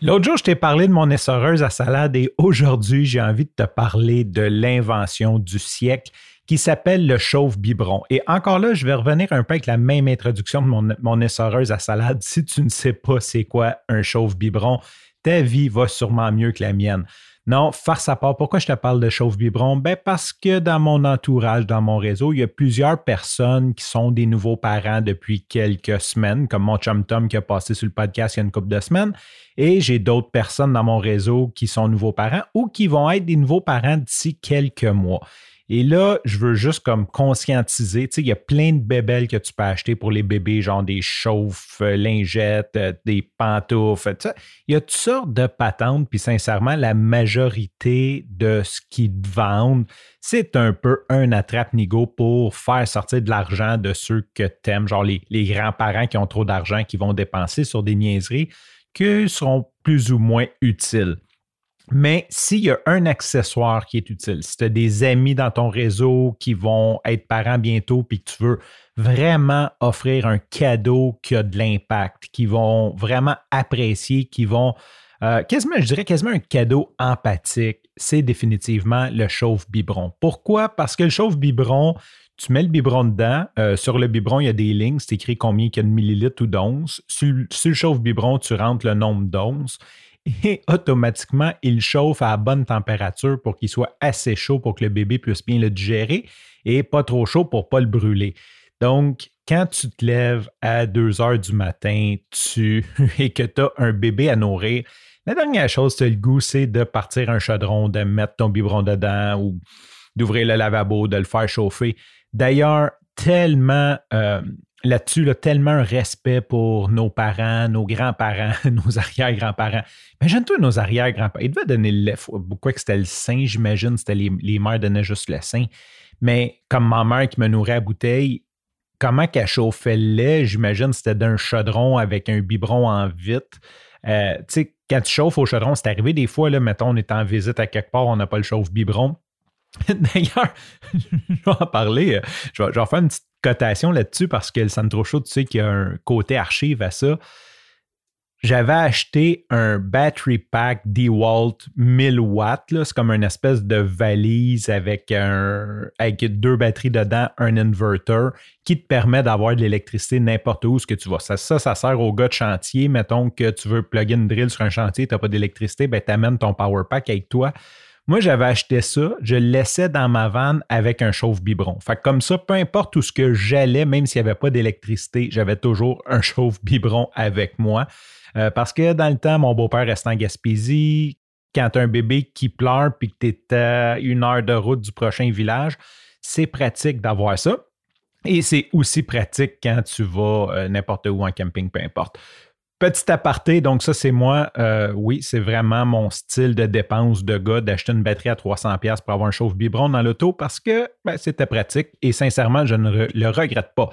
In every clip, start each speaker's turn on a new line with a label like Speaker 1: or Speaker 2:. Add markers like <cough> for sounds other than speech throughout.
Speaker 1: L'autre jour, je t'ai parlé de mon essoreuse à salade et aujourd'hui, j'ai envie de te parler de l'invention du siècle qui s'appelle le chauffe biberon. Et encore là, je vais revenir un peu avec la même introduction de mon, essoreuse à salade. Si tu ne sais pas c'est quoi un chauffe biberon, ta vie va sûrement mieux que la mienne. Non, farce à part. Pourquoi je te parle de chauffe biberon? Ben parce que dans mon entourage, dans mon réseau, il y a plusieurs personnes qui sont des nouveaux parents depuis quelques semaines, comme mon chum Tom qui a passé sur le podcast il y a une couple de semaines. Et j'ai d'autres personnes dans mon réseau qui sont nouveaux parents ou qui vont être des nouveaux parents d'ici quelques mois. Et là, je veux juste comme conscientiser, tu sais, il y a plein de bébelles que tu peux acheter pour les bébés, genre des chauffes, euh, lingettes, euh, des pantoufles, tu Il y a toutes sortes de patentes, puis sincèrement, la majorité de ce qu'ils vendent, c'est un peu un attrape-nigo pour faire sortir de l'argent de ceux que tu aimes, genre les, les grands-parents qui ont trop d'argent, qui vont dépenser sur des niaiseries qui seront plus ou moins utiles. Mais s'il y a un accessoire qui est utile, si tu as des amis dans ton réseau qui vont être parents bientôt, puis que tu veux vraiment offrir un cadeau qui a de l'impact, qui vont vraiment apprécier, qui vont euh, quasiment, je dirais quasiment un cadeau empathique, c'est définitivement le chauffe-biberon. Pourquoi? Parce que le chauffe-biberon, tu mets le biberon dedans. Euh, sur le biberon, il y a des lignes. C'est écrit combien il y a de millilitres ou d'onces. Sur, le chauffe-biberon, tu rentres le nombre d'onces et automatiquement, il chauffe à bonne température pour qu'il soit assez chaud pour que le bébé puisse bien le digérer et pas trop chaud pour ne pas le brûler. Donc, quand tu te lèves à 2 heures du matin <laughs> et que tu as un bébé à nourrir, la dernière chose as le goût, c'est de partir un chaudron, de mettre ton biberon dedans ou d'ouvrir le lavabo, de le faire chauffer. D'ailleurs, tellement euh, là-dessus, tellement un respect pour nos parents, nos grands-parents, <laughs> nos arrière-grands-parents. Imagine-toi nos arrière-grands-parents. Ils devaient donner le lait. Pourquoi que c'était le sein, j'imagine, c'était les, les mères donnaient juste le sein. Mais comme ma mère qui me nourrait à bouteille, comment qu'elle chauffait le lait, j'imagine, c'était d'un chaudron avec un biberon en vitre. Euh, tu sais, quand tu chauffes au chaudron, c'est arrivé des fois, là, mettons, on est en visite à quelque part, on n'a pas le chauffe-biberon. <laughs> D'ailleurs, <laughs> je vais en parler. Euh, je vais, faire une petite cotation là-dessus parce que le Sandro Show, tu sais qu'il y a un côté archive à ça. J'avais acheté un battery pack DeWalt 1000 watts. C'est comme une espèce de valise avec, avec deux batteries dedans, un inverter qui te permet d'avoir de l'électricité n'importe où ce que tu vas. Ça, ça, sert aux gars de chantier. Mettons que tu veux plugger une drill sur un chantier, tu n'as pas d'électricité, ben, tu amènes ton power pack avec toi. Moi, j'avais acheté ça, je le laissais dans ma vanne avec un chauffe-biberon. Fait comme ça, peu importe où ce que j'allais, même s'il n'y avait pas d'électricité, j'avais toujours un chauffe-biberon avec moi. Euh, parce que dans le temps, mon beau-père restait en Gaspésie. Quand tu as un bébé qui pleure puis que tu es à une heure de route du prochain village, c'est pratique d'avoir ça. Et c'est aussi pratique quand tu vas euh, n'importe où en camping, peu importe. Petit aparté, donc ça c'est moi, euh, oui, c'est vraiment mon style de dépense de gars d'acheter une batterie à 300$ pour avoir un chauffe-biberon dans l'auto parce que ben, c'était pratique et sincèrement, je ne le regrette pas.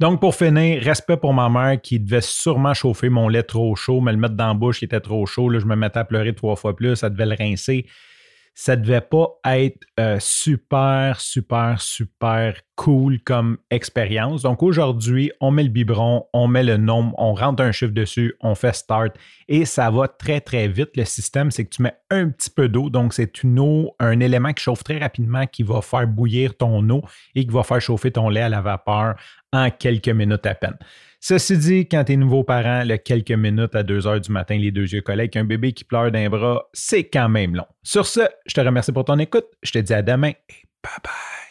Speaker 1: Donc pour finir, respect pour ma mère qui devait sûrement chauffer mon lait trop chaud, me le mettre dans la bouche qui était trop chaud, là, je me mettais à pleurer trois fois plus, ça devait le rincer ça devait pas être euh, super, super, super cool comme expérience. Donc aujourd'hui, on met le biberon, on met le nombre, on rentre un chiffre dessus, on fait start et ça va très, très vite. Le système, c'est que tu mets un petit peu d'eau. Donc c'est une eau, un élément qui chauffe très rapidement qui va faire bouillir ton eau et qui va faire chauffer ton lait à la vapeur en quelques minutes à peine. Ceci dit, quand t'es nouveau parent, le quelques minutes à 2 heures du matin, les deux yeux collègues, un bébé qui pleure d'un bras, c'est quand même long. Sur ce, je te remercie pour ton écoute. Je te dis à demain et bye bye.